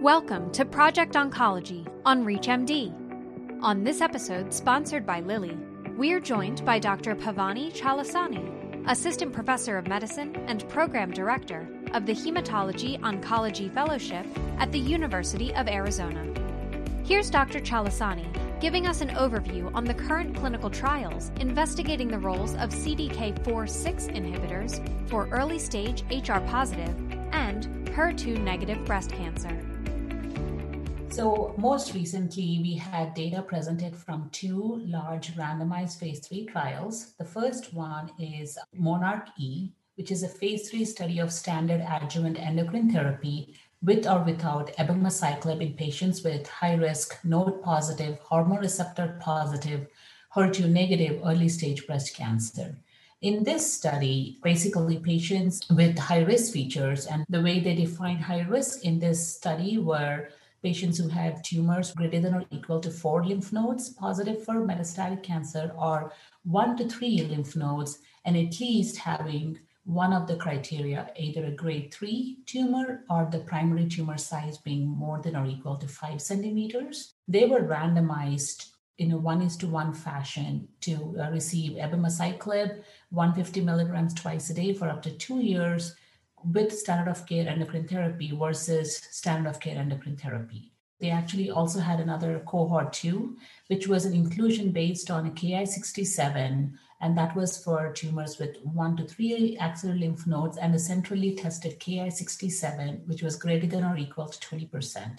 Welcome to Project Oncology on ReachMD. On this episode, sponsored by Lilly, we're joined by Dr. Pavani Chalasani, Assistant Professor of Medicine and Program Director of the Hematology Oncology Fellowship at the University of Arizona. Here's Dr. Chalasani giving us an overview on the current clinical trials investigating the roles of CDK4/6 inhibitors for early stage HR positive and HER2 negative breast cancer. So, most recently, we had data presented from two large randomized phase three trials. The first one is Monarch E, which is a phase three study of standard adjuvant endocrine therapy with or without abemaciclib in patients with high risk, node positive, hormone receptor positive, HER2 negative early stage breast cancer. In this study, basically patients with high risk features, and the way they defined high risk in this study were patients who had tumors greater than or equal to four lymph nodes positive for metastatic cancer or one to three lymph nodes and at least having one of the criteria, either a grade three tumor or the primary tumor size being more than or equal to five centimeters. They were randomized in a one is to one fashion to uh, receive abemaciclib, 150 milligrams twice a day for up to two years with standard of care endocrine therapy versus standard of care endocrine therapy. They actually also had another cohort two, which was an inclusion based on a Ki67, and that was for tumors with one to three axillary lymph nodes and a centrally tested Ki67, which was greater than or equal to 20%.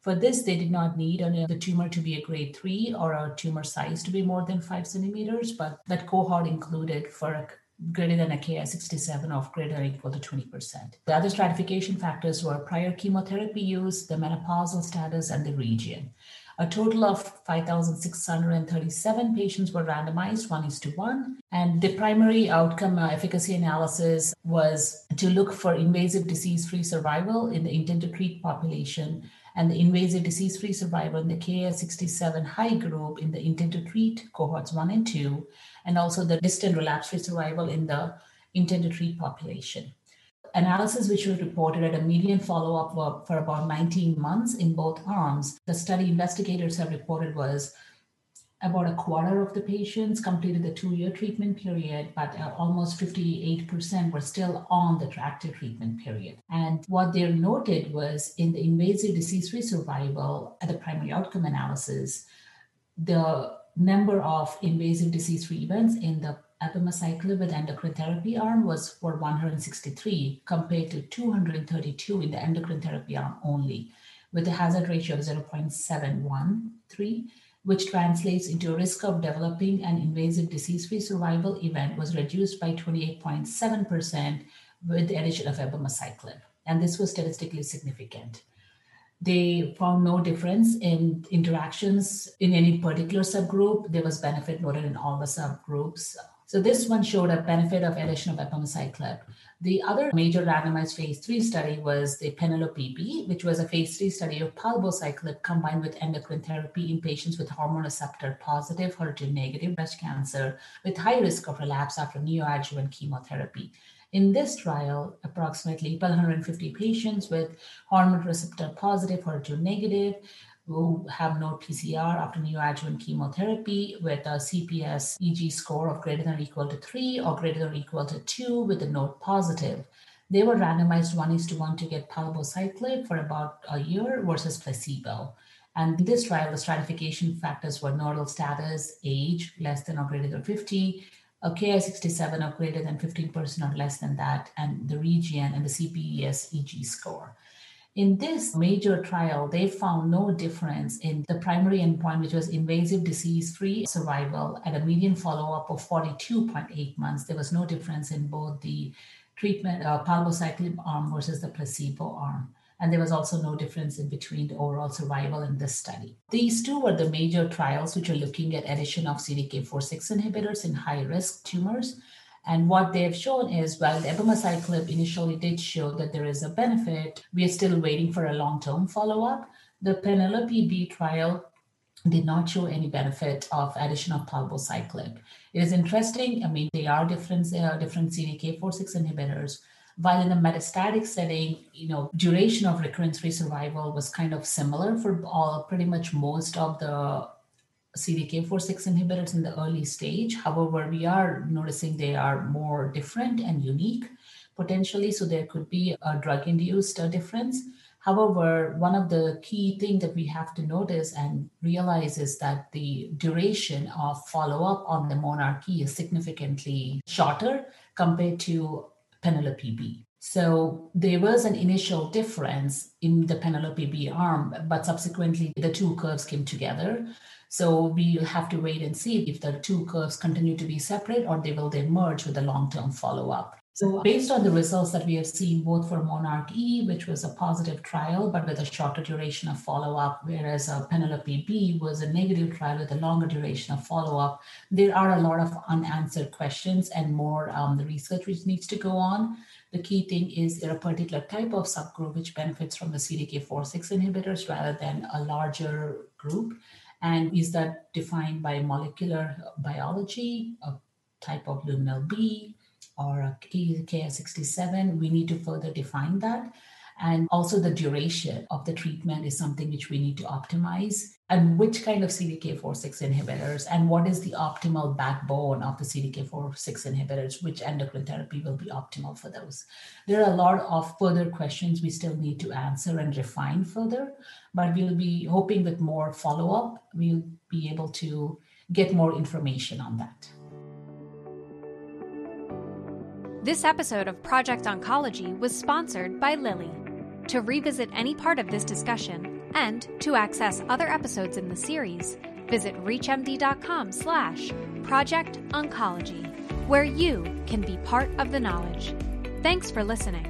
For this, they did not need the tumor to be a grade three or a tumor size to be more than five centimeters, but that cohort included for a greater than a Ki67 of greater than equal to 20%. The other stratification factors were prior chemotherapy use, the menopausal status, and the region. A total of 5,637 patients were randomized, one is to one. And the primary outcome uh, efficacy analysis was to look for invasive disease free survival in the intent to treat population and the invasive disease free survival in the Ki67 high group in the intent to treat cohorts one and two, and also the distant relapse free survival in the intent to treat population. Analysis which was reported at a median follow-up for about 19 months in both arms the study investigators have reported was about a quarter of the patients completed the two-year treatment period but uh, almost 58% were still on the active treatment period. And what they noted was in the invasive disease-free survival at the primary outcome analysis the number of invasive disease-free events in the abemaciclib with endocrine therapy arm was for 163 compared to 232 in the endocrine therapy arm only, with a hazard ratio of 0.713, which translates into a risk of developing an invasive disease-free survival event was reduced by 28.7% with the addition of abemaciclib. And this was statistically significant. They found no difference in interactions in any particular subgroup. There was benefit noted in all the subgroups. So this one showed a benefit of addition of abemaciclib. The other major randomized phase three study was the Penelope B, which was a phase three study of palbociclib combined with endocrine therapy in patients with hormone receptor positive, HER2 negative breast cancer with high risk of relapse after neoadjuvant chemotherapy. In this trial, approximately 150 patients with hormone receptor positive, HER2 negative, who have no PCR after neoadjuvant chemotherapy with a CPS EG score of greater than or equal to 3 or greater than or equal to 2 with a node positive. They were randomized one is to one to get palbociclib for about a year versus placebo. And this trial, the stratification factors were nodal status, age, less than or greater than 50, a Ki67 of greater than 15% or less than that, and the region and the CPS EG score. In this major trial, they found no difference in the primary endpoint, which was invasive disease free survival at a median follow up of 42.8 months. There was no difference in both the treatment, uh, palbociclib arm versus the placebo arm. And there was also no difference in between the overall survival in this study. These two were the major trials which are looking at addition of CDK4/6 inhibitors in high risk tumors. And what they've shown is while the abemaciclib initially did show that there is a benefit, we are still waiting for a long term follow up. The Penelope B trial did not show any benefit of addition of palbociclib. It is interesting. I mean, they are different, uh, different CDK4/6 inhibitors, While in the metastatic setting, you know, duration of recurrence-free survival was kind of similar for all pretty much most of the CDK4/6 inhibitors in the early stage. However, we are noticing they are more different and unique potentially, so there could be a drug-induced difference. However, one of the key things that we have to notice and realize is that the duration of follow up on the monarchy is significantly shorter compared to Penelope B. So there was an initial difference in the Penelope B arm, but subsequently the two curves came together. So we'll have to wait and see if the two curves continue to be separate or they will then merge with the long term follow up. So, based on the results that we have seen both for Monarch E, which was a positive trial but with a shorter duration of follow up, whereas uh, Penelope B was a negative trial with a longer duration of follow up, there are a lot of unanswered questions and more um, the research which needs to go on. The key thing is there a particular type of subgroup which benefits from the CDK4/6 inhibitors rather than a larger group, and is that defined by molecular biology, a type of luminal B, or a Ki67, we need to further define that. And also, the duration of the treatment is something which we need to optimize. And which kind of CDK4/6 inhibitors, and what is the optimal backbone of the CDK4/6 inhibitors? Which endocrine therapy will be optimal for those? There are a lot of further questions we still need to answer and refine further, but we'll be hoping with more follow up, we'll be able to get more information on that. This episode of Project Oncology was sponsored by Lilly. To revisit any part of this discussion and to access other episodes in the series, visit reachmd.com slash project oncology, where you can be part of the knowledge. Thanks for listening.